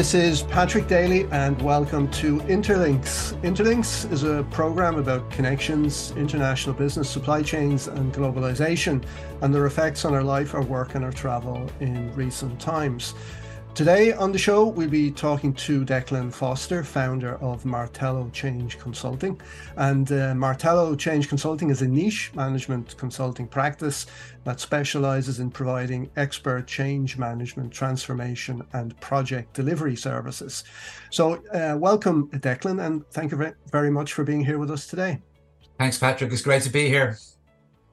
This is Patrick Daly, and welcome to Interlinks. Interlinks is a program about connections, international business, supply chains, and globalization, and their effects on our life, our work, and our travel in recent times. Today on the show, we'll be talking to Declan Foster, founder of Martello Change Consulting. And uh, Martello Change Consulting is a niche management consulting practice that specializes in providing expert change management, transformation, and project delivery services. So, uh, welcome, Declan, and thank you very much for being here with us today. Thanks, Patrick. It's great to be here.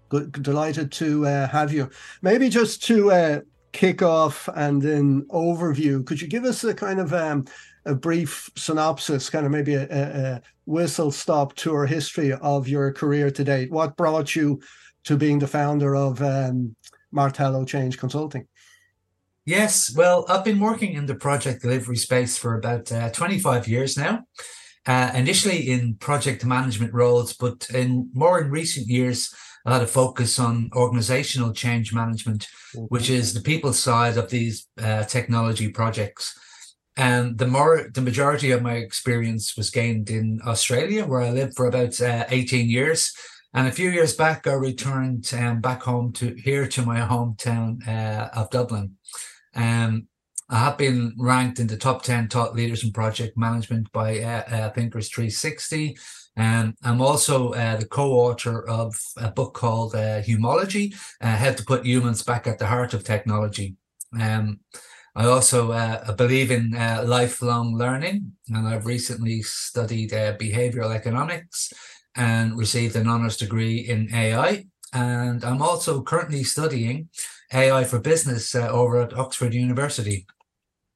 Good, delighted to uh, have you. Maybe just to uh, kickoff and then overview. Could you give us a kind of um, a brief synopsis, kind of maybe a, a, whistle stop tour history of your career to date? What brought you to being the founder of um, Martello Change Consulting? Yes, well, I've been working in the project delivery space for about uh, 25 years now. Uh, initially in project management roles, but in more in recent years, a lot of focus on organizational change management, mm-hmm. which is the people side of these uh, technology projects. And the more the majority of my experience was gained in Australia, where I lived for about uh, 18 years. And a few years back, I returned um, back home to here to my hometown uh, of Dublin. Um, I have been ranked in the top 10 thought leaders in project management by uh, uh, Thinkers 360. And I'm also uh, the co-author of a book called uh, Humology, uh, How to Put Humans Back at the Heart of Technology. Um, I also uh, believe in uh, lifelong learning, and I've recently studied uh, behavioral economics and received an honors degree in AI. And I'm also currently studying AI for business over at Oxford University.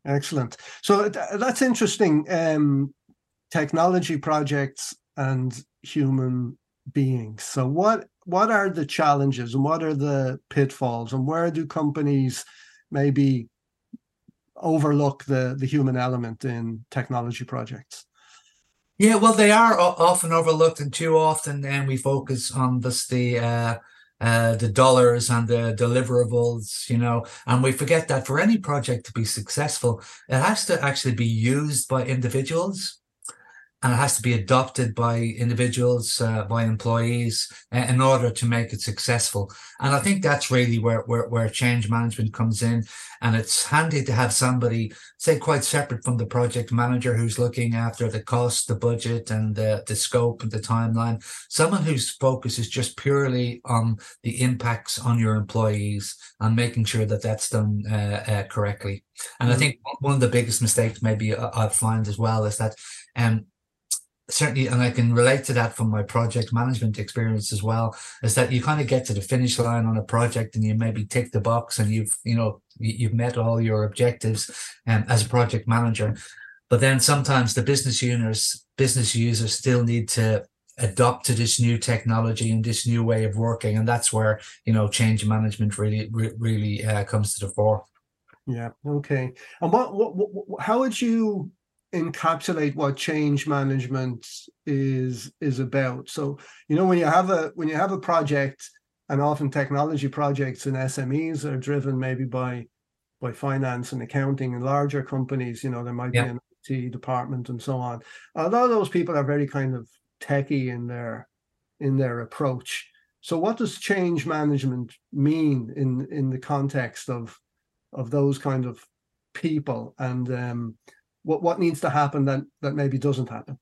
Excellent. So th- that's interesting. Um, technology projects and human beings. So what what are the challenges and what are the pitfalls and where do companies maybe overlook the the human element in technology projects? Yeah, well, they are often overlooked, and too often then we focus on just the uh, uh, the dollars and the deliverables, you know, and we forget that for any project to be successful, it has to actually be used by individuals and it has to be adopted by individuals, uh, by employees, uh, in order to make it successful. And I think that's really where, where, where change management comes in. And it's handy to have somebody, say, quite separate from the project manager who's looking after the cost, the budget, and the, the scope and the timeline. Someone whose focus is just purely on the impacts on your employees and making sure that that's done uh, uh correctly. And mm-hmm. I think one of the biggest mistakes maybe I, I find as well is that um, certainly, and I can relate to that from my project management experience as well, is that you kind of get to the finish line on a project and you maybe tick the box and you've, you know, you've met all your objectives um, as a project manager. But then sometimes the business users, business users still need to adopt to this new technology and this new way of working. And that's where, you know, change management really, re- really uh, comes to the fore. Yeah. Okay. And what, what, what, how would you encapsulate what change management is is about. So you know when you have a when you have a project and often technology projects and smes are driven maybe by by finance and accounting and larger companies you know there might yeah. be an IT department and so on. A lot of those people are very kind of techy in their in their approach. So what does change management mean in in the context of of those kind of people? And um what what needs to happen that that maybe doesn't happen?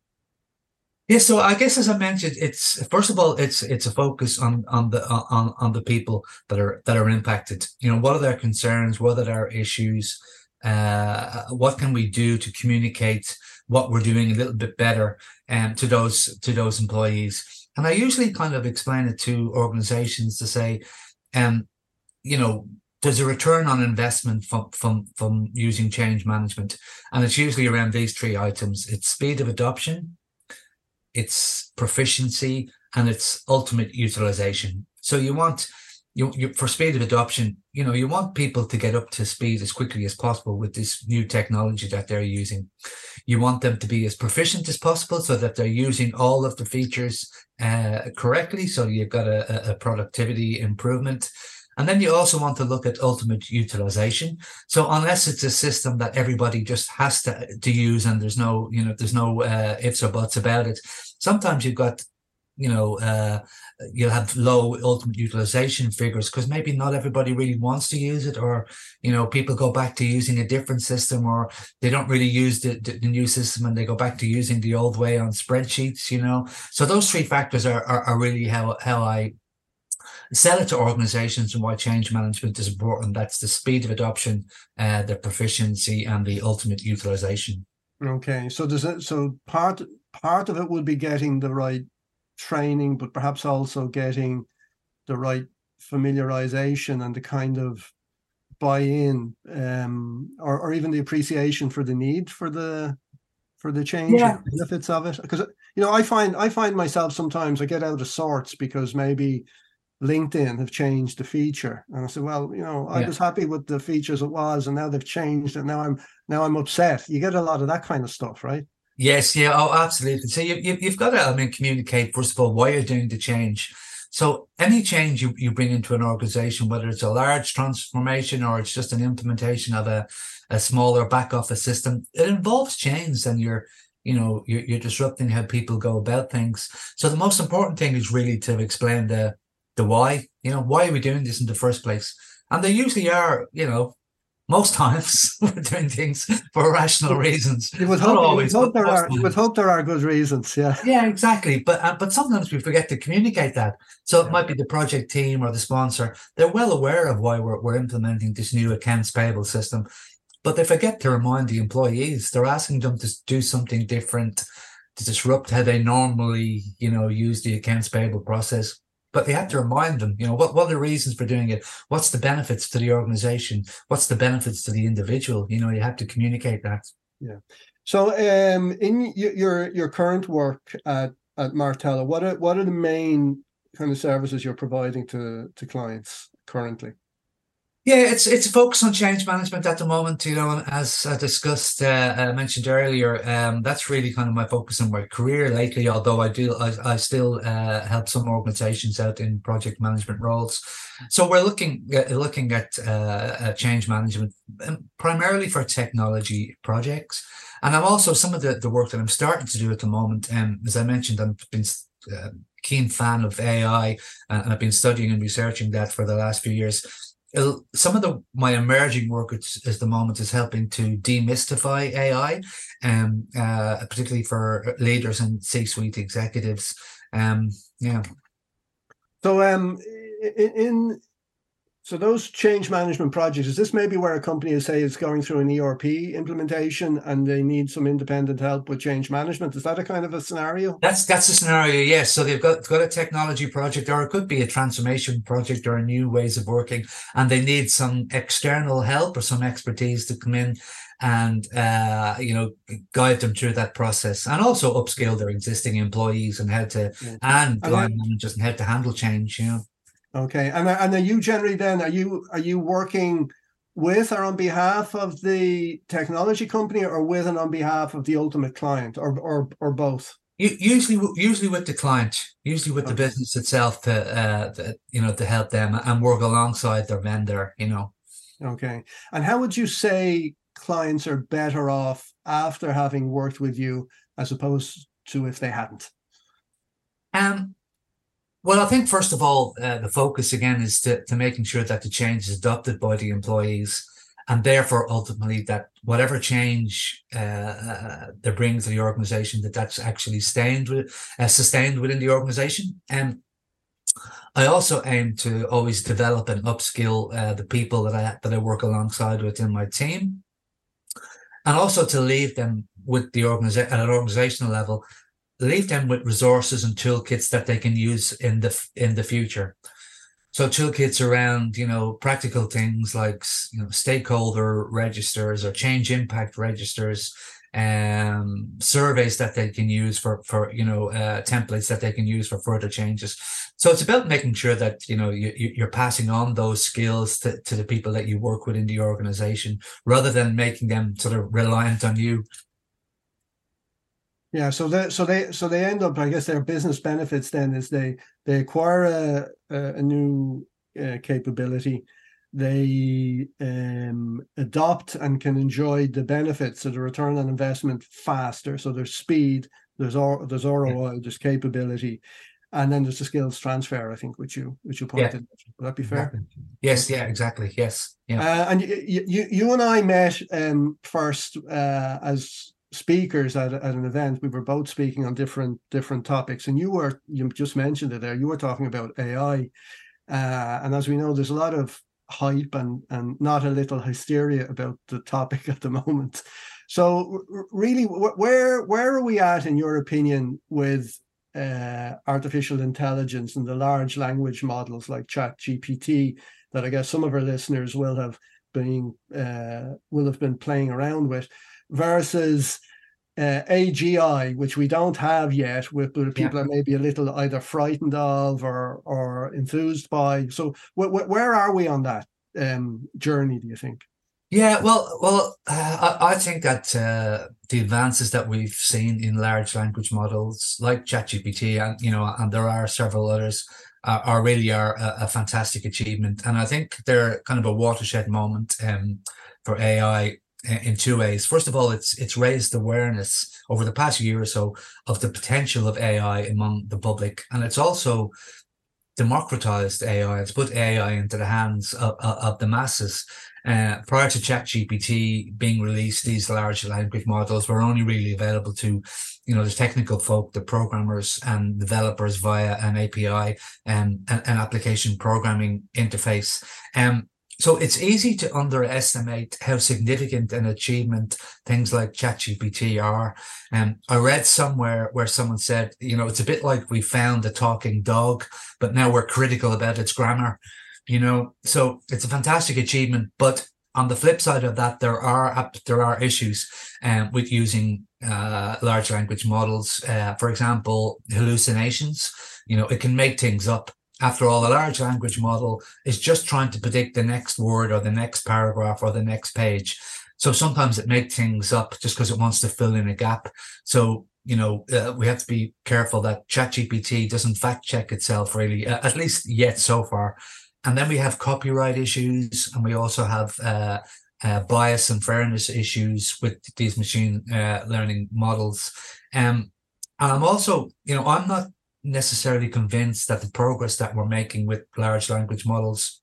Yeah so i guess as i mentioned it's first of all it's it's a focus on on the on on the people that are that are impacted. You know what are their concerns? What are their issues? Uh, what can we do to communicate what we're doing a little bit better um, to those to those employees? And i usually kind of explain it to organizations to say um you know there's a return on investment from from from using change management. And it's usually around these three items. It's speed of adoption it's proficiency and it's ultimate utilization. So you want you, you for speed of adoption you know you want people to get up to speed as quickly as possible with this new technology that they're using. You want them to be as proficient as possible so that they're using all of the features uh, correctly. So you've got a, a productivity improvement And then you also want to look at ultimate utilization. So unless it's a system that everybody just has to, to use and there's no, you know, there's no uh, ifs or buts about it, sometimes you've got you know, uh, you'll have low ultimate utilization figures because maybe not everybody really wants to use it, or you know, people go back to using a different system, or they don't really use the, the, new system and they go back to using the old way on spreadsheets. You know, so those three factors are are, are really how how I sell it to organizations and why change management is important. That's the speed of adoption, uh, the proficiency, and the ultimate utilization. Okay, so does it? So part part of it would be getting the right training, but perhaps also getting the right familiarization and the kind of buy-in um, or, or even the appreciation for the need for the for the change Yeah. and benefits of it because you know i find i find myself sometimes i get out of sorts because maybe linkedin have changed the feature and i said well you know i Yeah. was happy with the features it was and now they've changed and now i'm now i'm upset you get a lot of that kind of stuff right Yes, yeah, oh, absolutely. So you, you, you've got to, I mean, communicate, first of all, why you're doing the change. So any change you, you bring into an organization, whether it's a large transformation or it's just an implementation of a, a smaller back office system, it involves change and you're, you know, you're, you're disrupting how people go about things. So the most important thing is really to explain the, the why, you know, why are we doing this in the first place? And they usually are, you know, most times we're doing things for rational reasons. you would hope, you would always, hope there are you would hope there are good reasons yeah Yeah, exactly. But uh, but sometimes we forget to communicate that. So Yeah. it might be the project team or the sponsor. They're well aware of why we're we're implementing this new accounts payable system, but they forget to remind the employees. They're asking them to do something different to disrupt how they normally, you know, use the accounts payable process. But they have to remind them, you know, what, what are the reasons for doing it? What's the benefits to the organization? What's the benefits to the individual? You know, you have to communicate that. Yeah. So, um, in your your current work at at Martello, what are what are the main kind of services you're providing to to clients currently? Yeah, it's it's a focus on change management at the moment. You know, as I discussed, uh, uh, mentioned earlier, um, that's really kind of my focus in my career lately. Although I do, I, I still uh, help some organisations out in project management roles. So we're looking uh, looking at uh, uh, change management um, primarily for technology projects, and I'm also some of the the work that I'm starting to do at the moment. Um, as I mentioned, I've been keen fan of AI, and I've been studying and researching that for the last few years some of the my emerging work at, at the moment is helping to demystify AI, um, uh, particularly for leaders and C-suite executives. Um, yeah, So, um, in so those change management projects, is this maybe where a company is say is going through an ERP implementation and they need some independent help with change management? Is that a kind of a scenario? that's that's the scenario. Yes, so they've got got a technology project, or it could be a transformation project, or new ways of working, and they need some external help or some expertise to come in and uh, you know guide them through that process, and also upskill their existing employees and how to Yeah. and And line managers and how to handle change. You know. Okay, and are- and are you generally then are you are you working with or on behalf of the technology company or with and on behalf of the ultimate client or or or both? Usually, usually with the client, usually with the business itself to, uh, to, you know, to help them and work alongside their vendor, you know. Okay, and how would you say clients are better off after having worked with you as opposed to if they hadn't? Um, well, I think first of all, uh, the focus again is to, to making sure that the change is adopted by the employees, and therefore ultimately that whatever change uh, uh, they bring to the organization, that that's actually sustained with, uh, sustained within the organization. And I also aim to always develop and upskill uh, the people that I that I work alongside within my team, and also to leave them with the organization at an organizational level leave them with resources and toolkits that they can use in the in the future. So toolkits around you know practical things like you know stakeholder registers or change impact registers, um, surveys that they can use for for you know uh, templates that they can use for further changes. So it's about making sure that you know you, you- you're passing on those skills to, to the people that you work with in the organization rather than making them sort of reliant on you. Yeah, so they so they so they end up, I guess, their business benefits then is they they acquire a a, a new uh, capability, they um, adopt and can enjoy the benefits of the return on investment faster. So there's speed, there's R, there's ROI, there's capability, and then there's the skills transfer. I think which you which you pointed. Yeah. Would that be fair? Yes. Yeah. Exactly. Yes. Yeah. Uh, and you, you you and I met um, first uh, as speakers at, at an event. We were both speaking on different different topics, and you were you just mentioned it there. You were talking about AI. Uh, and as we know, there's a lot of hype and and not a little hysteria about the topic at the moment. So really, where where are we at in your opinion with uh, artificial intelligence and the large language models like Chat GPT that I guess some of our listeners will have been uh, will have been playing around with versus uh, AGI, which we don't have yet, with but people yeah. are maybe a little either frightened of or or enthused by. So wh- wh- where are we on that um, journey? Do you think? Yeah, well, well, uh, I, I, think that uh, the advances that we've seen in large language models like ChatGPT, and you know, and there are several others, uh, are really are a, a, fantastic achievement, and I think they're kind of a watershed moment um, for AI in two ways. First of all, it's it's raised awareness over the past year or so of the potential of AI among the public, and it's also democratized AI. It's put AI into the hands of, of, of the masses. Uh, prior to ChatGPT being released, these large language models were only really available to, you know, the technical folk, the programmers and developers via an API and an, an application programming interface. Um, so it's easy to underestimate how significant an achievement things like ChatGPT are. And um, I read somewhere where someone said, you know, it's a bit like we found a talking dog, but now we're critical about its grammar. You know, so it's a fantastic achievement. But on the flip side of that, there are there are issues um, with using uh, large language models. Uh, for example, hallucinations. You know, it can make things up after all, a large language model is just trying to predict the next word or the next paragraph or the next page. So sometimes it makes things up just because it wants to fill in a gap. So, you know, uh, we have to be careful that ChatGPT doesn't fact check itself really, uh, at least yet so far. And then we have copyright issues and we also have uh, uh bias and fairness issues with these machine uh, learning models. Um, and I'm also, you know, I'm not necessarily convinced that the progress that we're making with large language models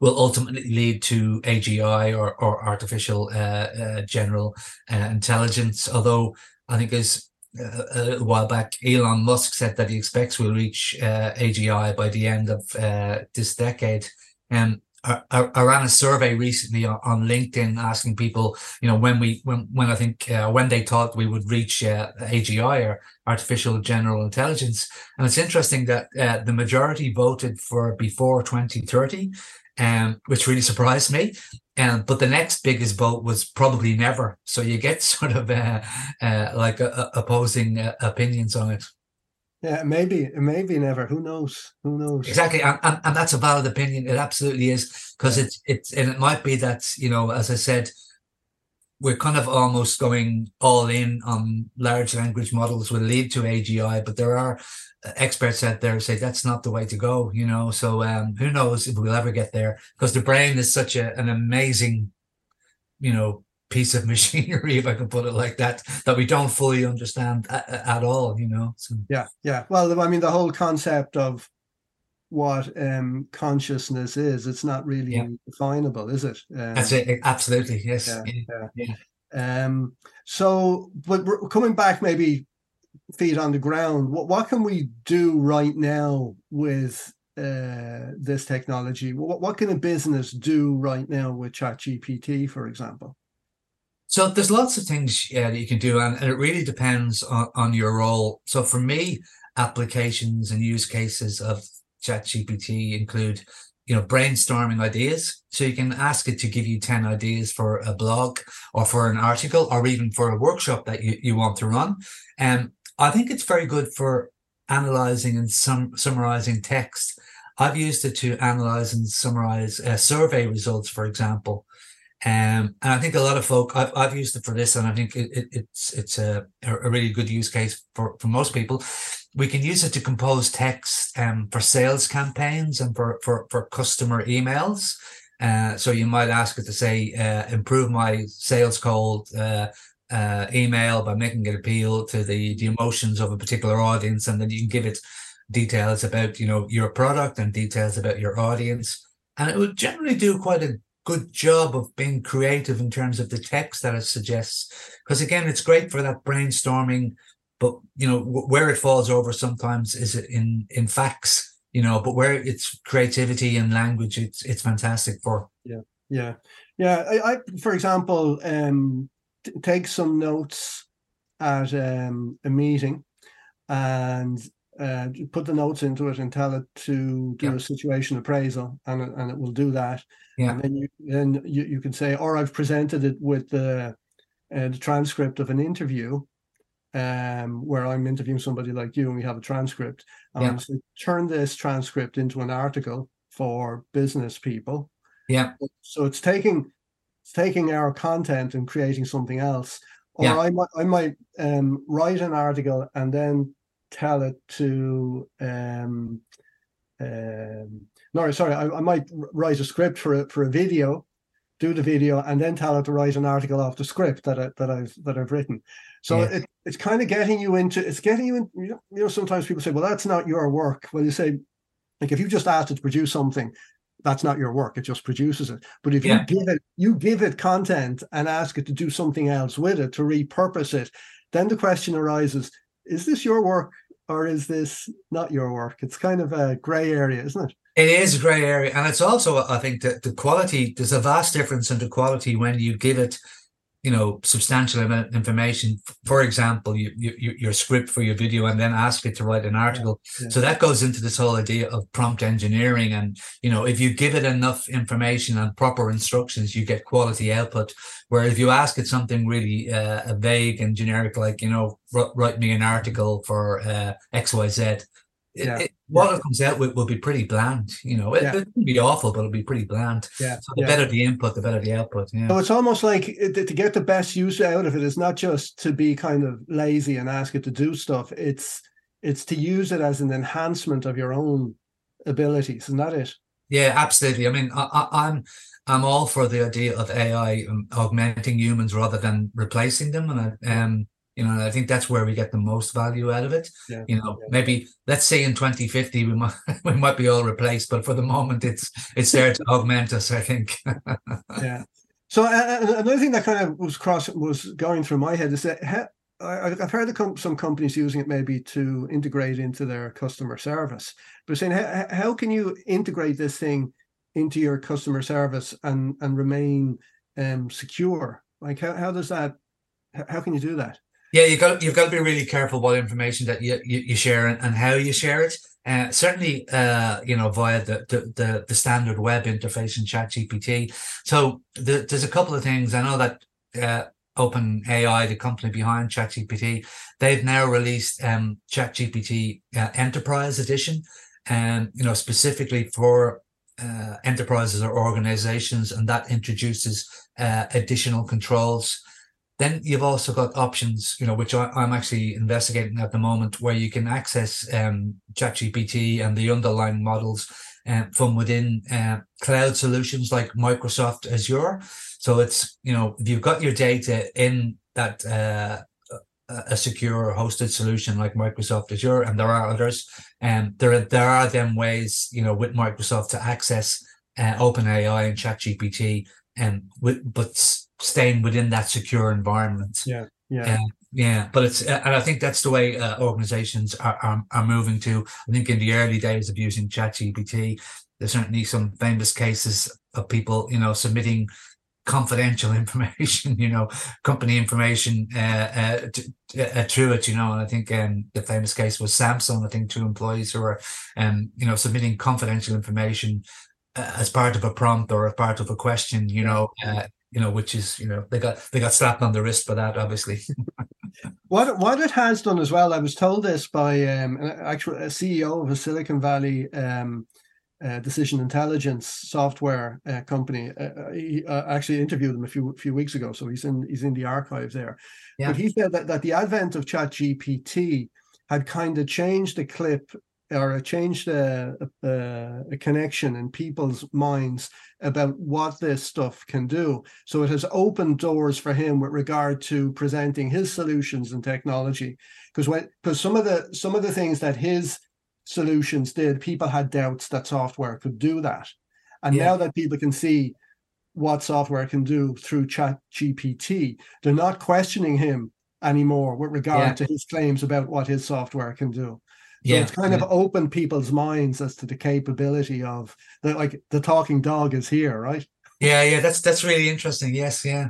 will ultimately lead to AGI or, or artificial uh, uh, general uh, intelligence. Although I think as uh, a little while back, Elon Musk said that he expects we'll reach uh, AGI by the end of uh, this decade. And I, I, ran a survey recently on, LinkedIn asking people, you know, when we when when I think uh, when they thought we would reach uh, AGI or artificial general intelligence, and it's interesting that uh, the majority voted for before 2030, um, which really surprised me. Um, but the next biggest vote was probably never. So you get sort of uh, uh, like opposing uh, opinions on it. Yeah, maybe, maybe never. Who knows? Who knows? Exactly, and, and, and that's a valid opinion. It absolutely is because it's it's and it might be that you know, as I said, we're kind of almost going all in on large language models will lead to AGI, but there are experts out there who say that's not the way to go. You know, so um, who knows if we'll ever get there because the brain is such a, an amazing, you know, piece of machinery, if I can put it like that, that we don't fully understand at, at all, you know. So. Yeah, yeah. Well, I mean, the whole concept of what um, consciousness is, it's not really yeah. definable, is it? Um, That's it. Absolutely, yes. Yeah, yeah. yeah. Um, so, but coming back, maybe feet on the ground. What what can we do right now with uh, this technology? What what can a business do right now with ChatGPT, for example? So there's lots of things yeah, that you can do, and, and it really depends on, on, your role. So for me, applications and use cases of ChatGPT include, you know, brainstorming ideas. So you can ask it to give you 10 ideas for a blog or for an article or even for a workshop that you, you want to run. And um, I think it's very good for analyzing and sum, summarizing text. I've used it to analyze and summarize uh, survey results, for example. Um, and I think a lot of folk, I've, I've used it for this, and I think it, it, it's it's a, a really good use case for, for most people. we can use it to compose text um, for sales campaigns and for for for customer emails. Uh, so you might ask it to say, uh, improve my sales call uh, uh, email by making it appeal to the the emotions of a particular audience, and then you can give it details about you know your product and details about your audience, and it would generally do quite a good job of being creative in terms of the text that it suggests. Because again, it's great for that brainstorming, but you know where it falls over sometimes is it in in facts you know but where it's creativity and language it's it's fantastic for yeah yeah yeah i, I for example um t- take some notes at um a meeting and uh, put the notes into it and tell it to do Yeah. a situation appraisal and it, and it will do that Yeah. and then you then you, you can say or i've presented it with the uh, the transcript of an interview um where i'm interviewing somebody like you and we have a transcript and Yeah. Turn this transcript into an article for business people yeah so it's taking it's taking our content and creating something else or Yeah. i might i might um write an article and then tell it to um um no sorry I, I might write a script for a for a video do the video and then tell it to write an article off the script that I, that I've that I've written so Yeah. it, it's kind of getting you into it's getting you in you know, sometimes people say well that's not your work well you say like if you just asked it to produce something that's not your work it just produces it but if Yeah. you give it you give it content and ask it to do something else with it to repurpose it then the question arises is this your work or is this not your work it's kind of a gray area isn't it It is a grey area, and it's also, I think, that the quality. There's a vast difference in the quality when you give it, you know, substantial amount of information. For example, you, you you- your script for your video, and then ask it to write an article. yeah. So that goes into this whole idea of prompt engineering, and you know, if you give it enough information and proper instructions, you get quality output. Where if you ask it something really uh, vague and generic, like you know, wr- write me an article for uh, X Y Z. It, Yeah. it, what it comes out with will be pretty bland. You know, it, Yeah. can be awful, but it'll be pretty bland. yeah So the yeah. better the input, the better the output. Yeah. So it's almost like it, to get the best use out of it is not just to be kind of lazy and ask it to do stuff. It's it's to use it as an enhancement of your own abilities, isn't that it? Yeah, absolutely. I mean, I, I, I'm I'm all for the idea of AI um, augmenting humans rather than replacing them, and I, um, you know, I think that's where we get the most value out of it. Yeah, You know, yeah. maybe let's say in 2050 we might we might be all replaced, but for the moment it's it's there to augment us. I think. Yeah. So uh, another thing that kind of was cross was going through my head is that ha- I, I've heard com- some companies using it maybe to integrate into their customer service, but saying how, how can you integrate this thing into your customer service and and remain um, secure? Like how, how does that? How can you do that? Yeah, you got you've got to be really careful what information that you you, you share and, and how you share it. Uh, certainly, uh, you know, via the, the the the standard web interface in ChatGPT. So the, there's a couple of things. I know that uh, OpenAI, the company behind ChatGPT, they've now released um, ChatGPT uh, Enterprise Edition, and you know specifically for uh, enterprises or organizations, and that introduces uh, additional controls. Then you've also got options, you know, which I, I'm actually investigating at the moment, where you can access um, ChatGPT and the underlying models um, from within uh, cloud solutions like Microsoft Azure. So it's, you know, if you've got your data in that uh, a secure hosted solution like Microsoft Azure, and there are others, and there are, there are them ways, you know, with Microsoft to access uh, OpenAI and ChatGPT, and with but staying within that secure environment. Yeah. Uh, yeah, but it's and I think that's the way uh, organizations are, are are moving to. I think in the early days of using ChatGPT, there's certainly some famous cases of people, you know, submitting confidential information, you know, company information uh, uh, uh, through it, you know. And I think um, the famous case was Samsung. I think two employees who were, um, you know, submitting confidential information uh, as part of a prompt or as part of a question, you know, uh, you know, which is, you know, they got they got slapped on the wrist for that, obviously. What what it has done as well, I was told this by um, an actual a CEO of a Silicon Valley um, uh, decision intelligence software uh, company. Uh, uh, he uh, actually interviewed him a few few weeks ago, so he's in he's in the archive there. Yeah. But he said that, that the advent of Chat GPT had kind of changed the clip or changed a, a, uh, a, connection in people's minds about what this stuff can do. So it has opened doors for him with regard to presenting his solutions and technology. Because when because some of the some of the things that his solutions did, people had doubts that software could do that. And yeah. now that people can see what software can do through chat gpt they're not questioning him anymore with regard yeah. to his claims about what his software can do so yeah, it's kind yeah. of opened people's minds as to the capability of like the talking dog is here, right? Yeah, yeah, that's that's really interesting. Yes, yeah.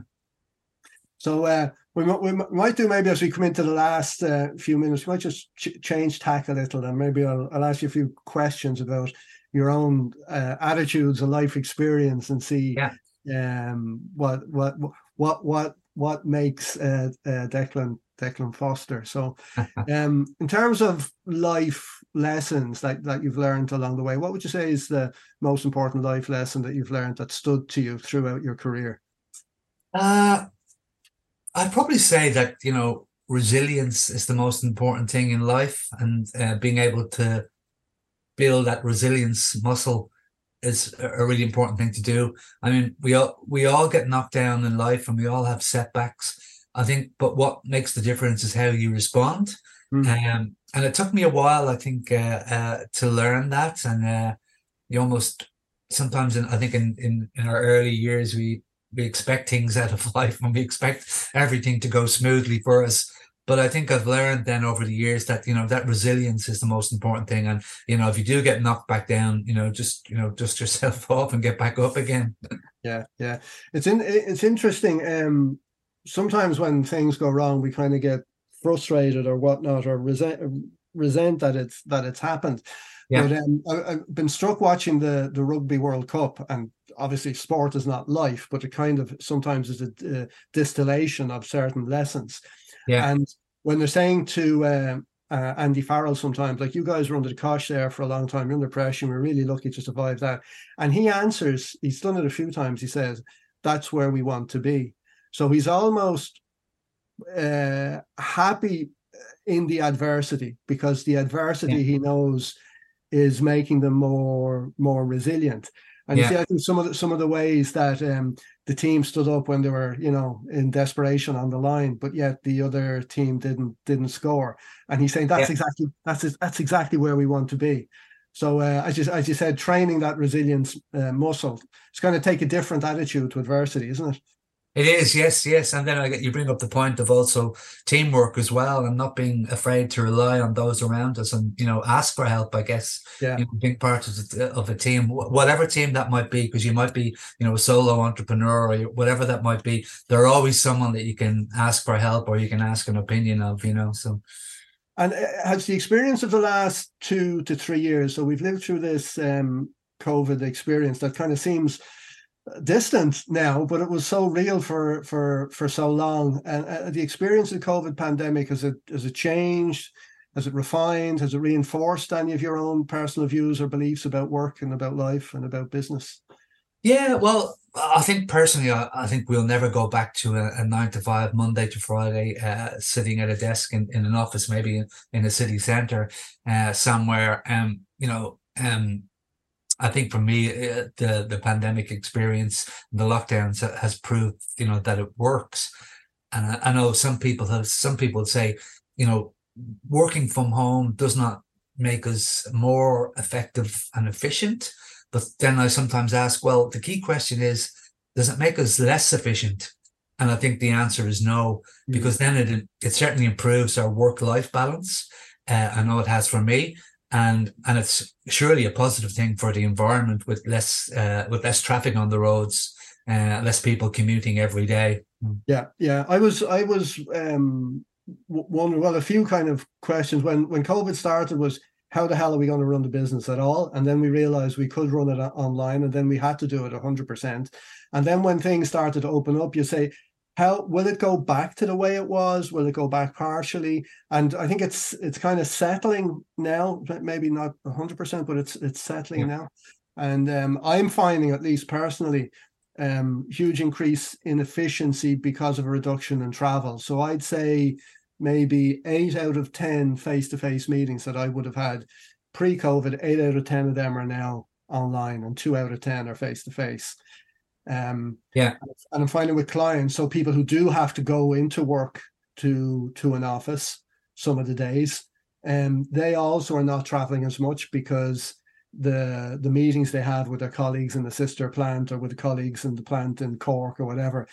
So uh, we, we might do maybe as we come into the last uh, few minutes, we might just ch- change tack a little, and maybe I'll, I'll ask you a few questions about your own uh, attitudes and life experience, and see yeah. um, what what what what what makes uh, uh, Declan Declan Foster. So, um, in terms of life lessons that, that you've learned along the way, what would you say is the most important life lesson that you've learned that stood to you throughout your career? Uh, I'd probably say that, you know, resilience is the most important thing in life and uh, being able to build that resilience muscle is a really important thing to do. I mean, we all we all get knocked down in life and we all have setbacks I think, but what makes the difference is how you respond. Mm. Um, and it took me a while, I think, uh, uh, to learn that. And uh, you almost sometimes, in, I think, in, in in our early years, we we expect things out of life and we expect everything to go smoothly for us. But I think I've learned then over the years that you know that resilience is the most important thing. And you know, if you do get knocked back down, you know, just you know, dust yourself off and get back up again. Yeah, yeah, it's in it's interesting. Um, sometimes when things go wrong, we kind of get frustrated or whatnot, or resent resent that it's that it's happened. Yeah. But um, I, have been struck watching the the Rugby World Cup, and obviously sport is not life, but it kind of sometimes is a, distillation of certain lessons. Yeah. And when they're saying to uh, uh, Andy Farrell sometimes, like you guys were under the cosh there for a long time, you're under pressure, we're really lucky to survive that. And he answers, he's done it a few times. He says, "That's where we want to be." So he's almost uh, happy in the adversity because the adversity yeah. he knows is making them more more resilient. And yeah. you see, I think some of the, some of the ways that um, the team stood up when they were, you know, in desperation on the line, but yet the other team didn't didn't score. And he's saying that's yeah. exactly that's that's exactly where we want to be. So uh, as you as you said, training that resilience uh, muscle, it's going to take a different attitude to adversity, isn't it? It is, yes, yes. And then I get you bring up the point of also teamwork as well and not being afraid to rely on those around us and, you know, ask for help, I guess. Yeah. You know, being part of, the, of a team, whatever team that might be, because you might be, you know, a solo entrepreneur or whatever that might be. There's always someone that you can ask for help or you can ask an opinion of, you know, so. And uh, has the experience of the last two to three years, so we've lived through this um, COVID experience that kind of seems distant now, but it was so real for for for so long. And uh, the experience of the COVID pandemic has it has it changed? Has it refined? Has it reinforced any of your own personal views or beliefs about work and about life and about business? Yeah, well, I think personally, I, I think we'll never go back to a, a, nine to five, Monday to Friday, uh, sitting at a desk in, in an office, maybe in, in a city center uh, somewhere. Um, you know, um, I think for me, uh, the the pandemic experience, the lockdowns has proved, you know, that it works. And I, I know some people have, some people say, you know, working from home does not make us more effective and efficient. But then I sometimes ask, well, the key question is, does it make us less efficient? And I think the answer is no, mm. because then it it certainly improves our work life balance. Uh, I know it has for me, and and it's surely a positive thing for the environment with less uh, with less traffic on the roads, uh, less people commuting every day. Yeah, yeah. I was I was um, wondering. Well, a few kind of questions when when COVID started was how the hell are we going to run the business at all? And then we realized we could run it online, and then we had to do it hundred percent. And then when things started to open up, you say, how will it go back to the way it was will it go back partially and i think it's it's kind of settling now maybe not 100% but it's it's settling yeah. now and um, i'm finding at least personally um, huge increase in efficiency because of a reduction in travel so i'd say maybe eight out of 10 face to face meetings that I would have had pre COVID, eight out of 10 of them are now online and two out of 10 are face to face. Um, yeah. And I'm finding with clients, so people who do have to go into work to to an office some of the days, and um, they also are not traveling as much because the the meetings they have with their colleagues in the sister plant or with the colleagues in the plant in Cork or whatever,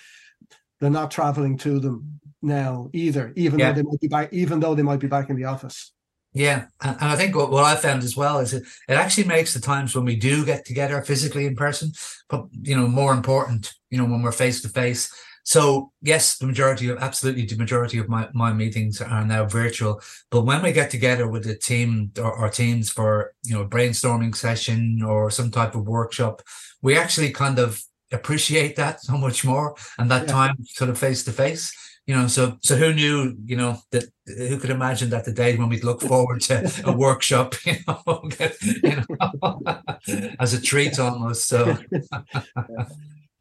they're not traveling to them now either, even yeah. though they might be back, even though they might be back in the office. Yeah, and, I think what, what I found as well is it, it actually makes the times when we do get together physically in person, but you know, more important. You know, when we're face to face. So yes, the majority of absolutely the majority of my, my meetings are now virtual. But when we get together with the team or, or teams for you know brainstorming session or some type of workshop, we actually kind of appreciate that so much more and that yeah. time sort of face to face you know so so who knew you know that who could imagine that the day when we'd look forward to a workshop you know, you know as a treat almost so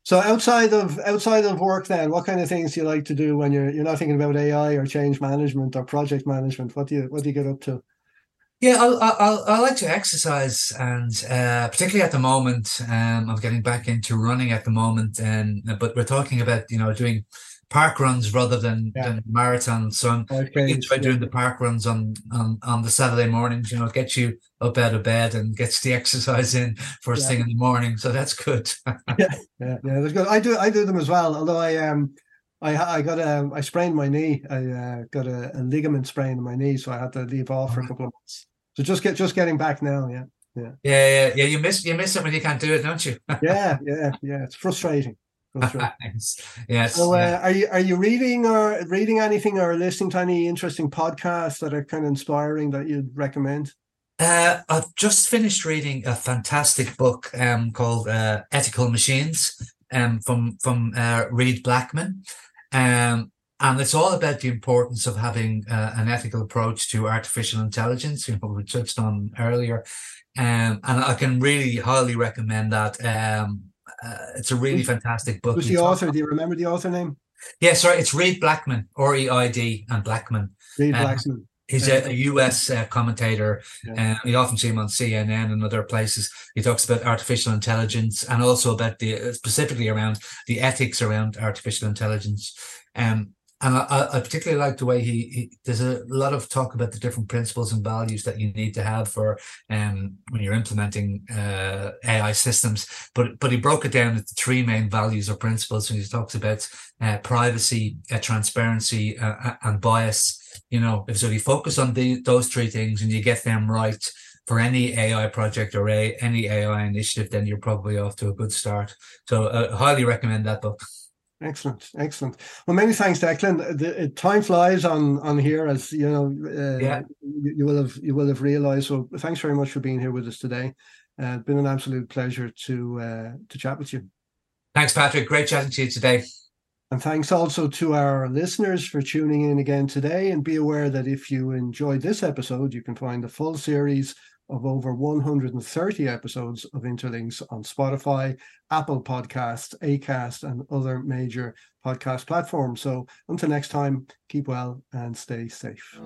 so outside of outside of work then what kind of things do you like to do when you're you're not thinking about ai or change management or project management what do you what do you get up to yeah, I, I, I like to exercise, and uh, particularly at the moment, um, I'm getting back into running at the moment. And but we're talking about you know doing park runs rather than, yeah. than marathons. So I'm okay, enjoy yeah. doing the park runs on, on on the Saturday mornings. You know, get you up out of bed and gets the exercise in first yeah. thing in the morning. So that's good. yeah, yeah, yeah, that's good. I do I do them as well. Although I um I I got a I sprained my knee. I uh, got a, a, ligament sprain in my knee, so I had to leave off for a couple of months. So just get just getting back now, yeah. Yeah. Yeah, yeah, yeah. You miss you miss it when you can't do it, don't you? yeah, yeah, yeah. It's frustrating. yes. So, uh, yeah. are you are you reading or reading anything or listening to any interesting podcasts that are kind of inspiring that you'd recommend? Uh, I've just finished reading a fantastic book um, called uh, Ethical Machines um, from from uh, Reid Blackman. Um, and it's all about the importance of having uh, an ethical approach to artificial intelligence, you know, we touched on earlier. Um, and I can really highly recommend that. Um, uh, it's a really fantastic book. Who's the author? Do you remember the author name? Yeah, sorry, it's Reid Blackman, R E I D, and Blackman. Reid um, Blackman. He's a, a US uh, commentator. Yeah. Uh, you often see him on CNN and other places. He talks about artificial intelligence and also about the uh, specifically around the ethics around artificial intelligence. Um, and I, I, particularly like the way he, he, there's a lot of talk about the different principles and values that you need to have for um when you're implementing uh, AI systems. But but he broke it down into three main values or principles. And he talks about uh, privacy, uh, transparency, uh, uh, and bias. You know, if so, you focus on the, those three things and you get them right for any AI project or a, any AI initiative, then you're probably off to a good start. So, I uh, highly recommend that book. Excellent, excellent. Well, many thanks, Declan. The, time flies on on here, as you know. Uh, yeah. You, you, will have you will have realised. So, thanks very much for being here with us today. Uh, it's been an absolute pleasure to uh, to chat with you. Thanks, Patrick. Great chatting to you today. And thanks also to our listeners for tuning in again today. And be aware that if you enjoyed this episode, you can find the full series of over 130 episodes of Interlinks on Spotify, Apple Podcasts, Acast, and other major podcast platforms. So until next time, keep well and stay safe.